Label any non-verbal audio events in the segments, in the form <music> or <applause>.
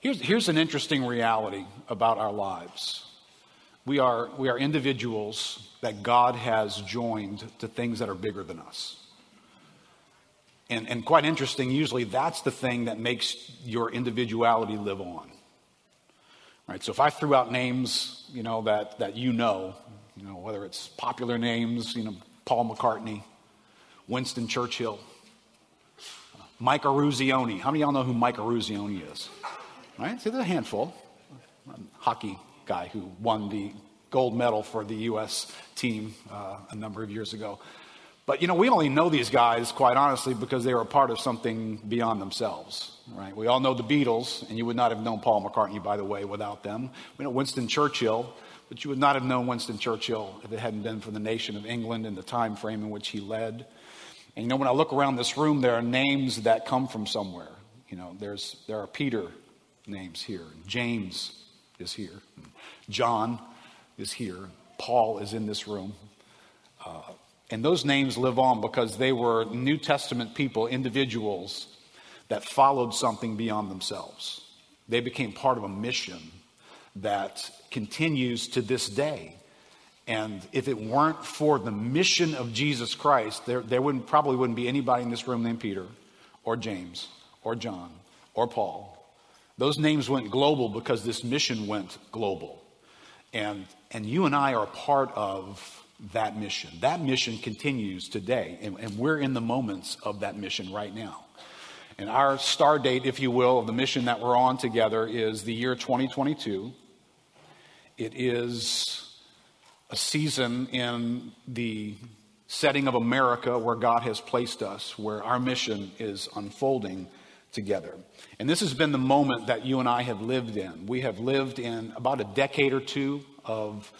Here's, here's an interesting reality about our lives. We are, we are individuals that God has joined to things that are bigger than us. And, and quite interesting, usually that's the thing that makes your individuality live on. Right, so if I threw out names, you know, that, that you know, you know, whether it's popular names, you know, Paul McCartney, Winston Churchill, Mike Eruzione. How many of y'all know who Mike Eruzione is? Right? So there's a handful. Hockey guy who won the gold medal for the U.S. team uh, a number of years ago. But you know, we only know these guys, quite honestly, because they were a part of something beyond themselves. Right? We all know the Beatles, and you would not have known Paul McCartney, by the way, without them. We know Winston Churchill, but you would not have known Winston Churchill if it hadn't been for the nation of England and the time frame in which he led. And you know, when I look around this room, there are names that come from somewhere. You know, there's there are Peter names here, James is here, John is here, Paul is in this room. Uh, and those names live on because they were New Testament people, individuals that followed something beyond themselves. They became part of a mission that continues to this day. And if it weren't for the mission of Jesus Christ, there, there wouldn't, probably wouldn't be anybody in this room named Peter or James or John or Paul. Those names went global because this mission went global. And, and you and I are part of that mission. That mission continues today, and, and, we're in the moments of that mission right now. And our star date, if you will, of the mission that we're on together is the year 2022. It is a season in the setting of America where God has placed us, where our mission is unfolding together. And this has been the moment that you and I have lived in. We have lived in about a decade or two of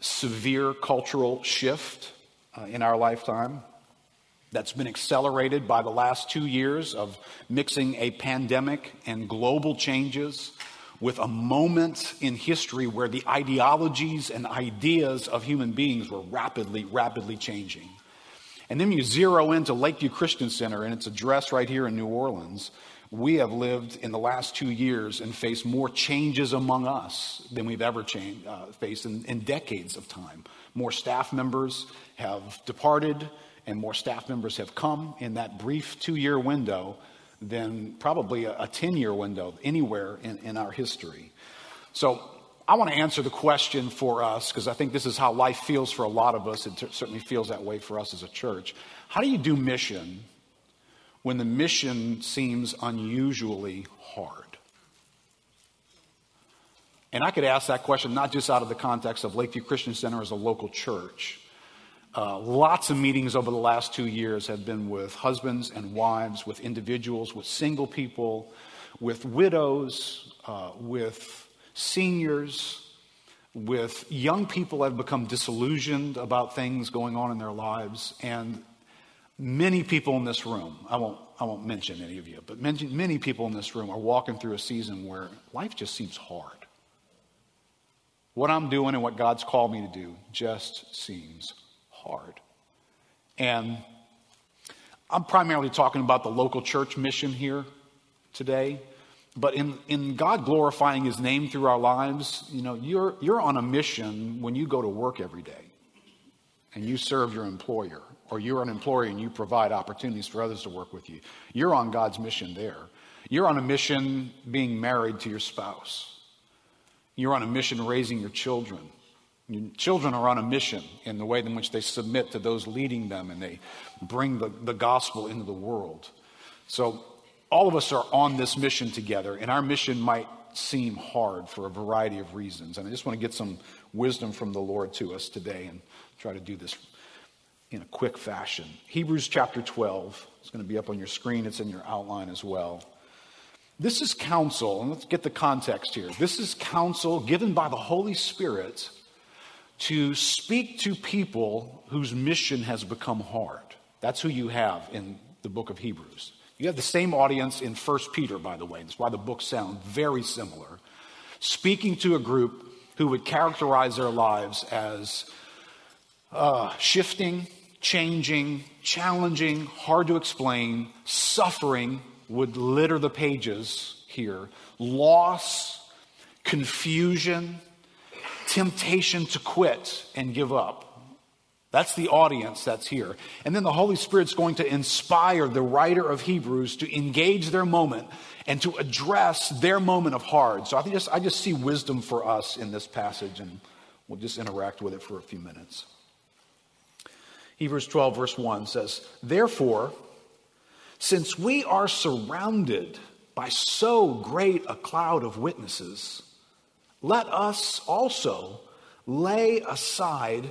severe cultural shift uh, in our lifetime that's been accelerated by the last two years of mixing a pandemic and global changes with a moment in history where the ideologies and ideas of human beings were rapidly, rapidly changing. And then you zero into Lakeview Christian Center and its address right here in New Orleans we have lived in the last two years and faced more changes among us than we've ever changed, uh, faced in, in decades of time. More staff members have departed, and more staff members have come in that brief two year window than probably a, a 10 year window anywhere in, in our history. So I want to answer the question for us because I think this is how life feels for a lot of us. It certainly feels that way for us as a church. How do you do mission when the mission seems unusually hard? And I could ask that question not just out of the context of Lakeview Christian Center as a local church. Uh, lots of meetings over the last two years have been with husbands and wives, with individuals, with single people, with widows, uh, with seniors, with young people that have become disillusioned about things going on in their lives. And Many people in this room, I won't, I won't mention any of you, but many, many people in this room are walking through a season where life just seems hard. What I'm doing and what God's called me to do just seems hard. And I'm primarily talking about the local church mission here today. But in, in God glorifying his name through our lives, you know, you're, you're on a mission when you go to work every day and you serve your employer or you're an employer and you provide opportunities for others to work with you. You're on God's mission there. You're on a mission being married to your spouse. You're on a mission raising your children. Your children are on a mission in the way in which they submit to those leading them and they bring the, the gospel into the world. So, all of us are on this mission together, and our mission might seem hard for a variety of reasons. And I just want to get some wisdom from the Lord to us today and try to do this in a quick fashion. Hebrews chapter 12 is going to be up on your screen, it's in your outline as well. This is counsel, and let's get the context here. This is counsel given by the Holy Spirit to speak to people whose mission has become hard. That's who you have in the book of Hebrews. You have the same audience in 1 Peter, by the way. That's why the books sound very similar. Speaking to a group who would characterize their lives as uh, shifting, changing, challenging, hard to explain, suffering would litter the pages here loss, confusion, temptation to quit and give up. That's the audience that's here. And then the Holy Spirit's going to inspire the writer of Hebrews to engage their moment and to address their moment of hard. So I just, I just see wisdom for us in this passage, and we'll just interact with it for a few minutes. Hebrews 12, verse 1 says, Therefore, since we are surrounded by so great a cloud of witnesses, let us also lay aside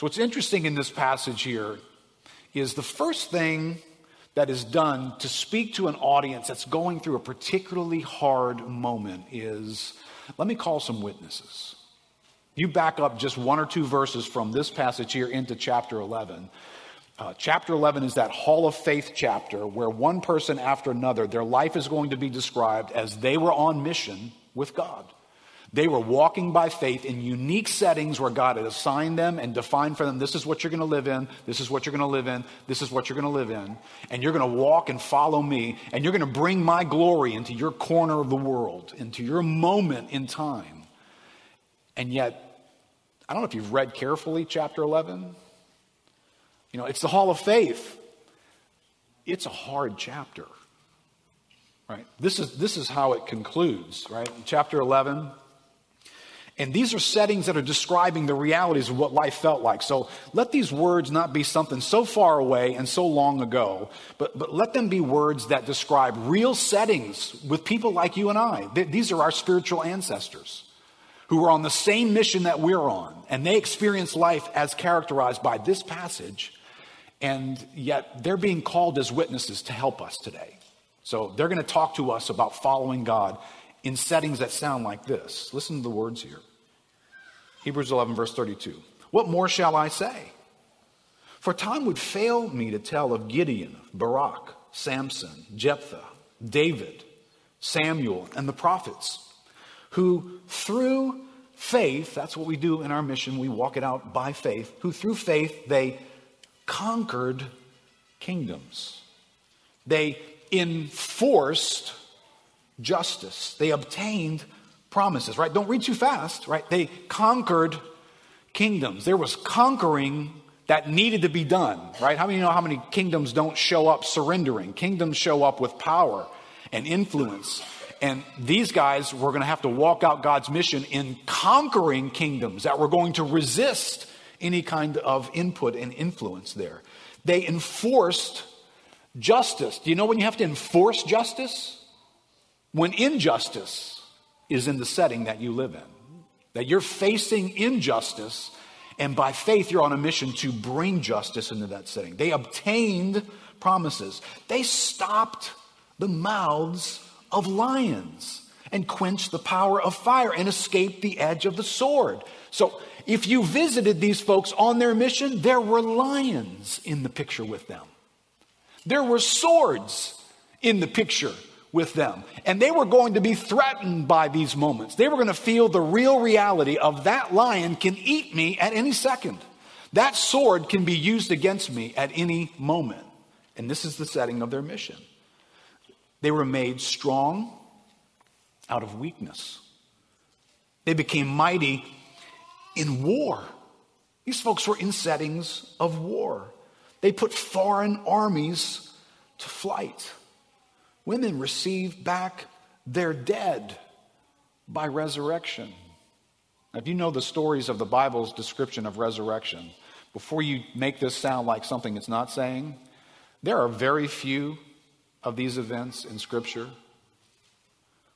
So, what's interesting in this passage here is the first thing that is done to speak to an audience that's going through a particularly hard moment is let me call some witnesses. You back up just one or two verses from this passage here into chapter 11. Uh, chapter 11 is that hall of faith chapter where one person after another, their life is going to be described as they were on mission with God. They were walking by faith in unique settings where God had assigned them and defined for them this is what you're going to live in, this is what you're going to live in, this is what you're going to live in. And you're going to walk and follow me, and you're going to bring my glory into your corner of the world, into your moment in time. And yet, I don't know if you've read carefully chapter 11. You know, it's the hall of faith. It's a hard chapter. Right? This is, this is how it concludes, right? Chapter 11, and these are settings that are describing the realities of what life felt like. So let these words not be something so far away and so long ago, but, but let them be words that describe real settings with people like you and I. These are our spiritual ancestors who are on the same mission that we're on, and they experience life as characterized by this passage, and yet they're being called as witnesses to help us today. So they're going to talk to us about following God in settings that sound like this. Listen to the words here. Hebrews 11, verse 32. What more shall I say? For time would fail me to tell of Gideon, Barak, Samson, Jephthah, David, Samuel, and the prophets, who through faith, that's what we do in our mission, we walk it out by faith, who through faith they conquered kingdoms. They enforced justice. They obtained promises, right? Don't read too fast, right? They conquered kingdoms. There was conquering that needed to be done, right? How many you know how many kingdoms don't show up surrendering? Kingdoms show up with power and influence. And these guys were going to have to walk out God's mission in conquering kingdoms that were going to resist any kind of input and influence there. They enforced justice. Do you know when you have to enforce justice? When injustice is in the setting that you live in. That you're facing injustice, and by faith, you're on a mission to bring justice into that setting. They obtained promises, they stopped the mouths of lions and quenched the power of fire and escaped the edge of the sword. So, if you visited these folks on their mission, there were lions in the picture with them. There were swords in the picture with them. And they were going to be threatened by these moments. They were going to feel the real reality of that lion can eat me at any second. That sword can be used against me at any moment. And this is the setting of their mission. They were made strong out of weakness. They became mighty in war. These folks were in settings of war. They put foreign armies to flight. Women receive back their dead by resurrection. Now, if you know the stories of the Bible's description of resurrection, before you make this sound like something it's not saying, there are very few of these events in Scripture,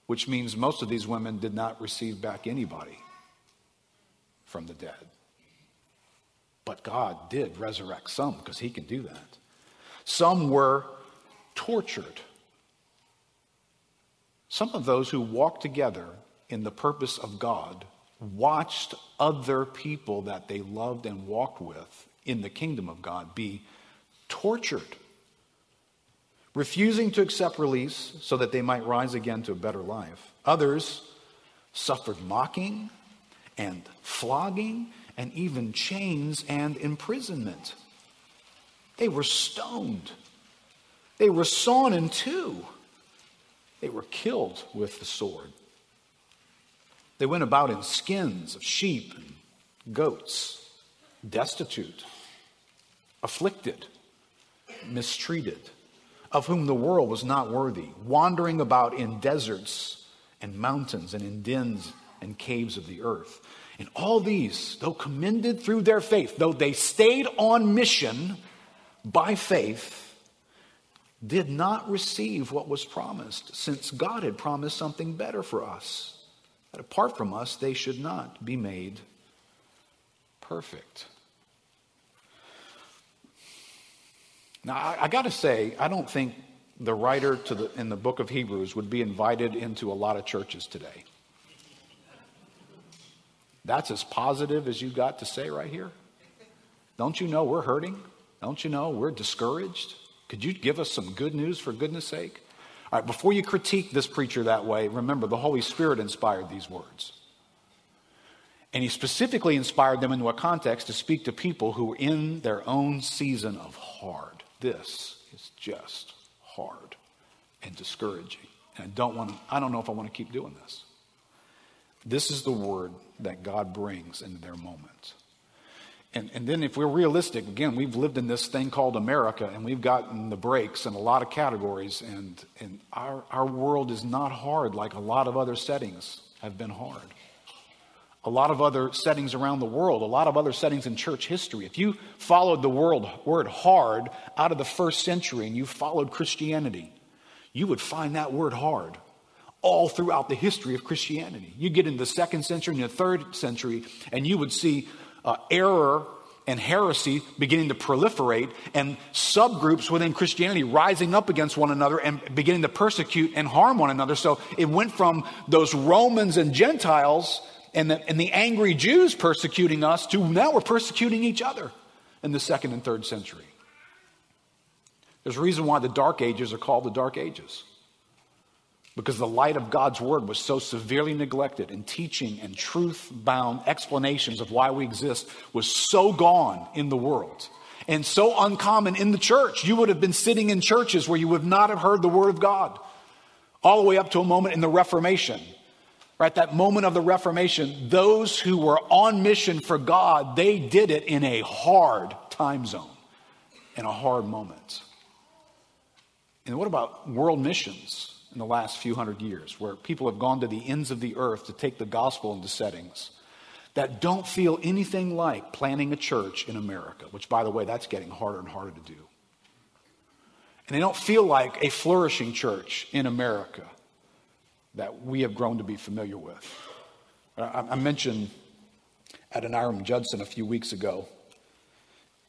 which means most of these women did not receive back anybody from the dead. But God did resurrect some because He can do that. Some were tortured some of those who walked together in the purpose of God watched other people that they loved and walked with in the kingdom of God be tortured, refusing to accept release so that they might rise again to a better life. Others suffered mocking and flogging and even chains and imprisonment. They were stoned. They were sawn in two. They were killed with the sword. They went about in skins of sheep and goats, destitute, afflicted, mistreated, of whom the world was not worthy, wandering about in deserts and mountains and in dens and caves of the earth. And all these, though commended through their faith, though they stayed on mission by faith, did not receive what was promised, since God had promised something better for us. That apart from us, they should not be made perfect. Now, I, I got to say, I don't think the writer to the, in the book of Hebrews would be invited into a lot of churches today. That's as positive as you got to say right here. Don't you know we're hurting? Don't you know we're discouraged? Could you give us some good news for goodness sake? All right, before you critique this preacher that way, remember the Holy Spirit inspired these words. And he specifically inspired them into a context to speak to people who were in their own season of hard. This is just hard and discouraging. And I don't want to, I don't know if I want to keep doing this. This is the word that God brings into their moment. And, and then, if we're realistic, again, we've lived in this thing called America and we've gotten the breaks in a lot of categories, and, and our, our world is not hard like a lot of other settings have been hard. A lot of other settings around the world, a lot of other settings in church history. If you followed the world, word hard out of the first century and you followed Christianity, you would find that word hard all throughout the history of Christianity. You get into the second century and the third century, and you would see uh, error and heresy beginning to proliferate, and subgroups within Christianity rising up against one another and beginning to persecute and harm one another. So it went from those Romans and Gentiles and the, and the angry Jews persecuting us to now we're persecuting each other in the second and third century. There's a reason why the Dark Ages are called the Dark Ages because the light of God's word was so severely neglected and teaching and truth bound explanations of why we exist was so gone in the world and so uncommon in the church. You would have been sitting in churches where you would not have heard the word of God all the way up to a moment in the Reformation. Right, that moment of the Reformation, those who were on mission for God, they did it in a hard time zone, in a hard moment. And what about world missions? In the last few hundred years, where people have gone to the ends of the earth to take the gospel into settings that don't feel anything like planting a church in America, which, by the way, that's getting harder and harder to do. And they don't feel like a flourishing church in America that we have grown to be familiar with. I, mentioned Adoniram Judson a few weeks ago.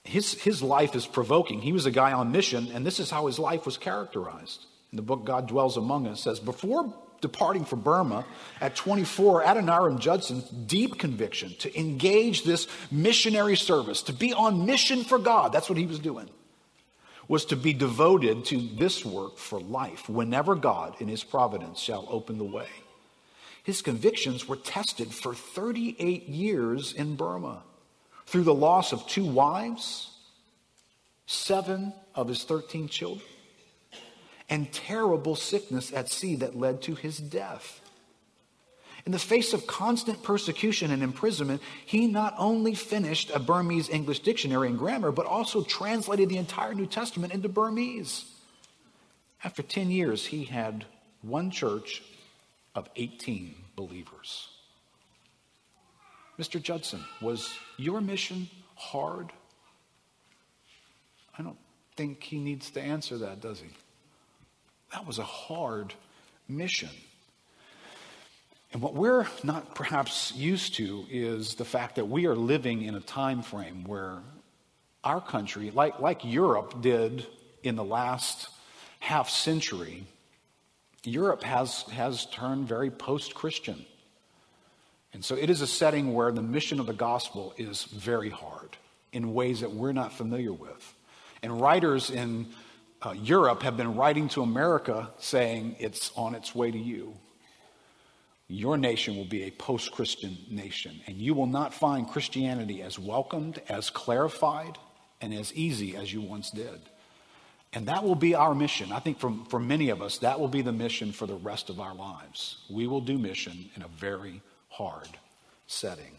His, his life is provoking. He was a guy on mission, and this is how his life was characterized in the book God Dwells Among Us says, Before departing for Burma at 24, Adoniram Judson's deep conviction to engage this missionary service, to be on mission for God, that's what he was doing, was to be devoted to this work for life whenever God in his providence shall open the way. His convictions were tested for 38 years in Burma through the loss of two wives, seven of his 13 children and terrible sickness at sea that led to his death. In the face of constant persecution and imprisonment, he not only finished a Burmese English dictionary and grammar, but also translated the entire New Testament into Burmese. After 10 years, he had one church of 18 believers. Mr. Judson, was your mission hard? I don't think he needs to answer that, does he? That was a hard mission. And what we're not perhaps used to is the fact that we are living in a time frame where our country, like, like Europe did in the last half century, Europe has, has turned very post Christian. And so it is a setting where the mission of the gospel is very hard in ways that we're not familiar with. And writers in uh, Europe have been writing to America saying it's on its way to you. Your nation will be a post Christian nation, and you will not find Christianity as welcomed, as clarified, and as easy as you once did. And that will be our mission. I think for, for many of us, that will be the mission for the rest of our lives. We will do mission in a very hard setting.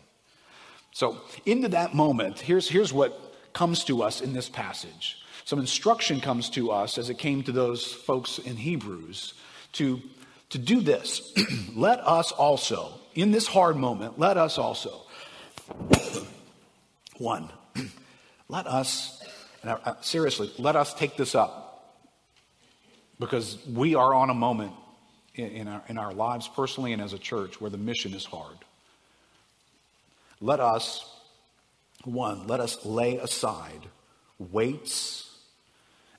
So, into that moment, here's, here's what comes to us in this passage. Some instruction comes to us as it came to those folks in Hebrews to, to do this. <clears throat> let us also, in this hard moment, let us also, <clears throat> one, <clears throat> let us, and I, seriously, let us take this up because we are on a moment in, in, our, in our lives personally and as a church where the mission is hard. Let us, one, let us lay aside weights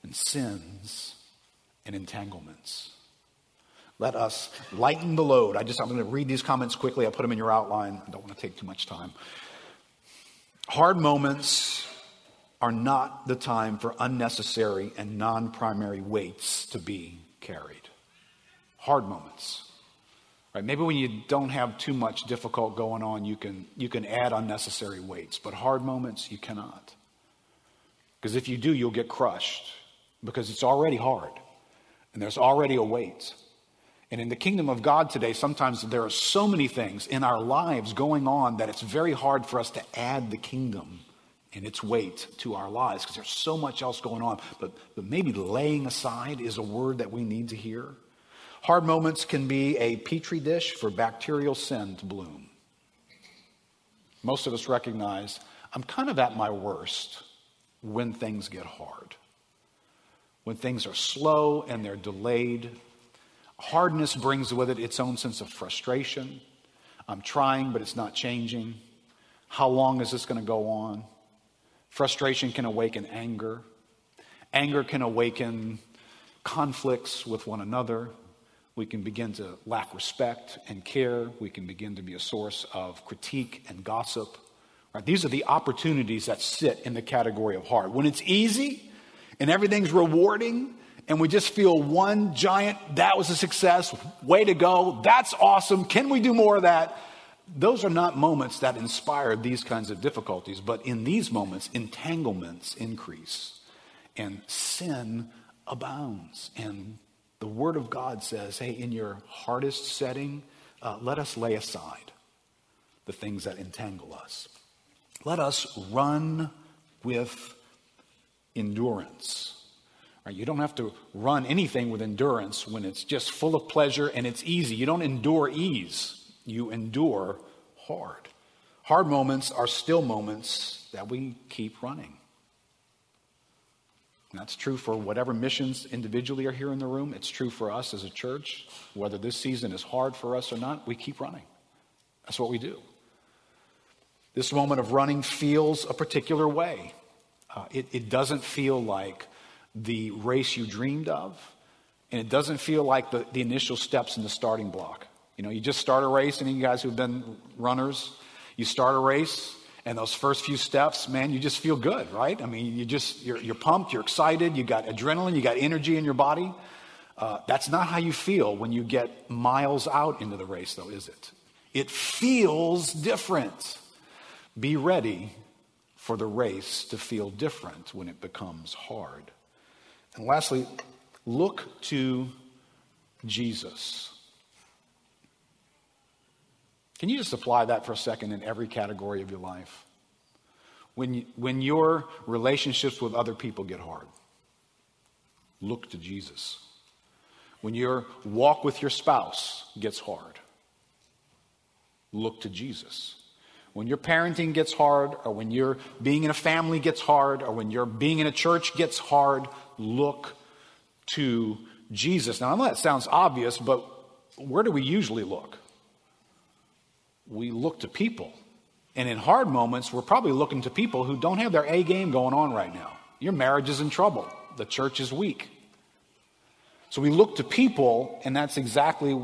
and sins and entanglements. Let us lighten the load. I just, I'm going to read these comments quickly. I put them in your outline. I don't want to take too much time. Hard moments are not the time for unnecessary and non primary weights to be carried. Hard moments. Right? Maybe when you don't have too much difficult going on, you can, you can add unnecessary weights, but hard moments, you cannot. Because if you do, you'll get crushed because it's already hard and there's already a weight. And in the kingdom of God today, sometimes there are so many things in our lives going on that it's very hard for us to add the kingdom and its weight to our lives because there's so much else going on. But, but maybe laying aside is a word that we need to hear. Hard moments can be a petri dish for bacterial sin to bloom. Most of us recognize I'm kind of at my worst when things get hard. When things are slow and they're delayed. Hardness brings with it its own sense of frustration. I'm trying, but it's not changing. How long is this going to go on? Frustration can awaken anger. Anger can awaken conflicts with one another. We can begin to lack respect and care. We can begin to be a source of critique and gossip. Right? These are the opportunities that sit in the category of hard. When it's easy and everything's rewarding, and we just feel one giant, that was a success, way to go, that's awesome, can we do more of that? Those are not moments that inspire these kinds of difficulties, but in these moments, entanglements increase and sin abounds and the Word of God says, hey, in your hardest setting, uh, let us lay aside the things that entangle us. Let us run with endurance. Right? You don't have to run anything with endurance when it's just full of pleasure and it's easy. You don't endure ease, you endure hard. Hard moments are still moments that we keep running. And that's true for whatever missions individually are here in the room. It's true for us as a church. Whether this season is hard for us or not, we keep running. That's what we do. This moment of running feels a particular way. Uh, it, it doesn't feel like the race you dreamed of, and it doesn't feel like the, the initial steps in the starting block. You know, you just start a race, and you guys who've been runners, you start a race, and those first few steps, man, you just feel good, right? I mean, you just, you're, you're pumped, you're excited, you got adrenaline, you got energy in your body. Uh, that's not how you feel when you get miles out into the race, though, is it? It feels different. Be ready for the race to feel different when it becomes hard. And lastly, look to Jesus. Can you just apply that for a second in every category of your life? When, you, when your relationships with other people get hard, look to Jesus. When your walk with your spouse gets hard, look to Jesus. When your parenting gets hard, or when your being in a family gets hard, or when your being in a church gets hard, look to Jesus. Now, I know that sounds obvious, but where do we usually look? we look to people. And in hard moments, we're probably looking to people who don't have their A game going on right now. Your marriage is in trouble, the church is weak. So we look to people, and that's exactly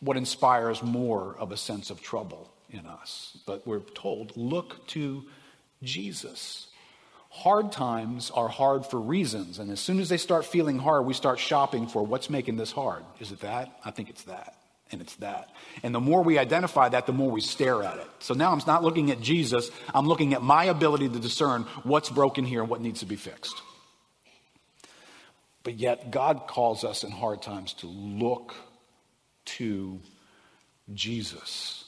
what inspires more of a sense of trouble in us. But we're told, look to Jesus. Hard times are hard for reasons. And as soon as they start feeling hard, we start shopping for what's making this hard. Is it that? I think it's that. And it's that. And the more we identify that, the more we stare at it. So now I'm not looking at Jesus, I'm looking at my ability to discern what's broken here and what needs to be fixed. But yet, God calls us in hard times to look to Jesus.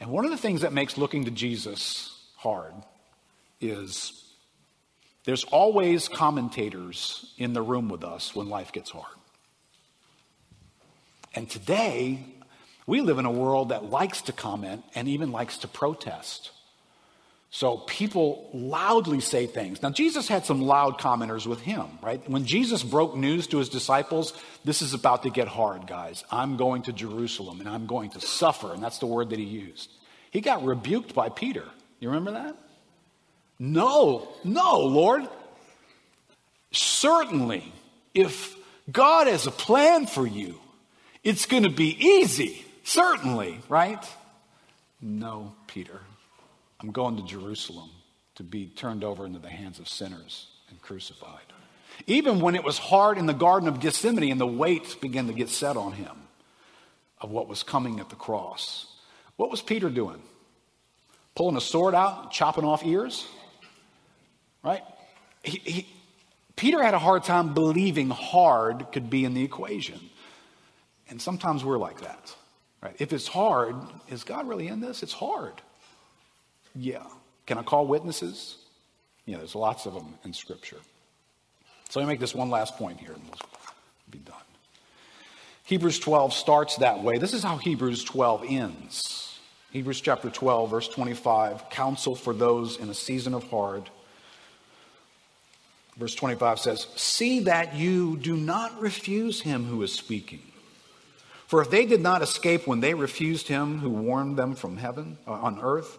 And one of the things that makes looking to Jesus hard is there's always commentators in the room with us when life gets hard. And today, we live in a world that likes to comment and even likes to protest. So people loudly say things. Now, Jesus had some loud commenters with him, right? When Jesus broke news to his disciples, this is about to get hard, guys. I'm going to Jerusalem and I'm going to suffer. And that's the word that he used. He got rebuked by Peter. You remember that? No, no, Lord. Certainly, if God has a plan for you, it's going to be easy. Certainly, right? No, Peter. I'm going to Jerusalem to be turned over into the hands of sinners and crucified. Even when it was hard in the Garden of Gethsemane and the weight began to get set on him of what was coming at the cross, what was Peter doing? Pulling a sword out, chopping off ears? Right? He, he, Peter had a hard time believing hard could be in the equation. And sometimes we're like that. Right? If it's hard, is God really in this? It's hard. Yeah. Can I call witnesses? Yeah, there's lots of them in Scripture. So let me make this one last point here and we'll be done. Hebrews 12 starts that way. This is how Hebrews 12 ends. Hebrews chapter 12, verse 25 counsel for those in a season of hard. Verse 25 says, See that you do not refuse him who is speaking. For if they did not escape when they refused him who warned them from heaven, uh, on earth,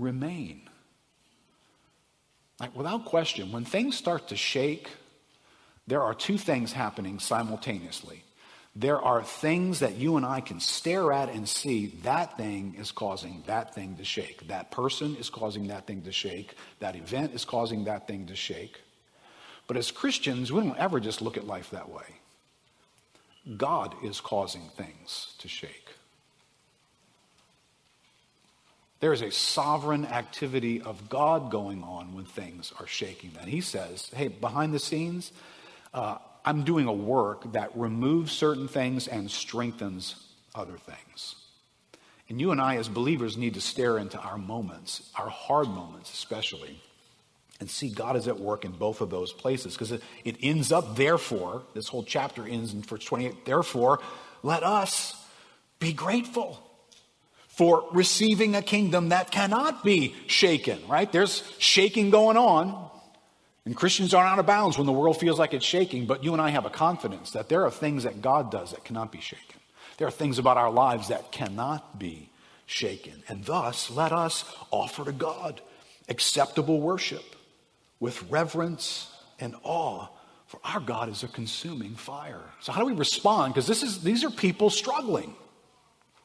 remain. Like, without question, when things start to shake, there are two things happening simultaneously. There are things that you and I can stare at and see that thing is causing that thing to shake. That person is causing that thing to shake. That event is causing that thing to shake. But as Christians, we don't ever just look at life that way. God is causing things to shake. There is a sovereign activity of God going on when things are shaking. And he says, hey, behind the scenes, uh, I'm doing a work that removes certain things and strengthens other things. And you and I, as believers, need to stare into our moments, our hard moments especially, and see God is at work in both of those places. Because it, it ends up, therefore, this whole chapter ends in verse 28, therefore, let us be grateful for receiving a kingdom that cannot be shaken, right? There's shaking going on. And Christians are out of bounds when the world feels like it's shaking, but you and I have a confidence that there are things that God does that cannot be shaken. There are things about our lives that cannot be shaken. And thus, let us offer to God acceptable worship with reverence and awe, for our God is a consuming fire. So, how do we respond? Because this is, these are people struggling.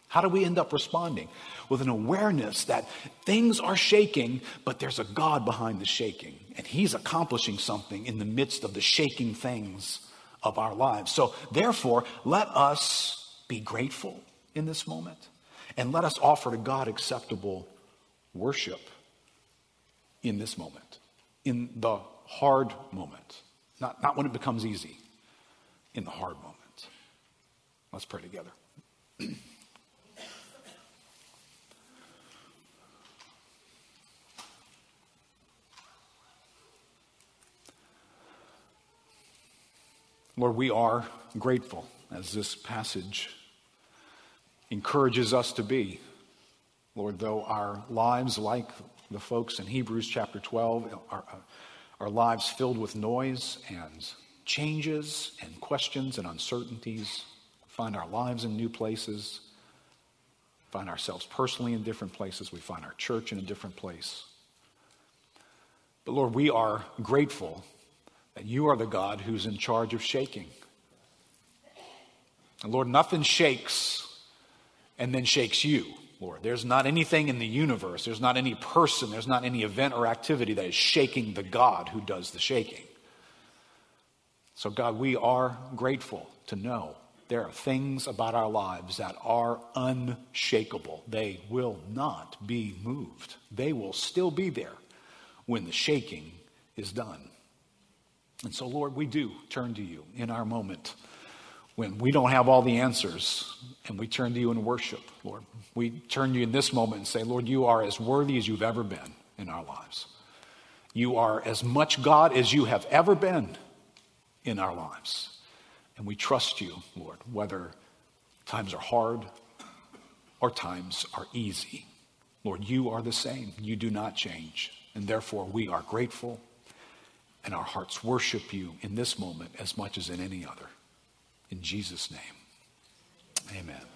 How do we end up responding? With an awareness that things are shaking, but there's a God behind the shaking, and He's accomplishing something in the midst of the shaking things of our lives. So, therefore, let us be grateful in this moment, and let us offer to God acceptable worship in this moment, in the hard moment, not, not when it becomes easy, in the hard moment. Let's pray together. <clears throat> Lord, we are grateful as this passage encourages us to be. Lord, though our lives, like the folks in Hebrews chapter 12, are, uh, are lives filled with noise and changes and questions and uncertainties, find our lives in new places, find ourselves personally in different places, we find our church in a different place. But Lord, we are grateful that you are the God who's in charge of shaking. And Lord, nothing shakes and then shakes you, Lord. There's not anything in the universe, there's not any person, there's not any event or activity that is shaking the God who does the shaking. So, God, we are grateful to know there are things about our lives that are unshakable. They will not be moved, they will still be there when the shaking is done. And so, Lord, we do turn to you in our moment when we don't have all the answers and we turn to you in worship, Lord. We turn to you in this moment and say, Lord, you are as worthy as you've ever been in our lives. You are as much God as you have ever been in our lives. And we trust you, Lord, whether times are hard or times are easy. Lord, you are the same. You do not change. And therefore, we are grateful and our hearts worship you in this moment as much as in any other. In Jesus' name, amen.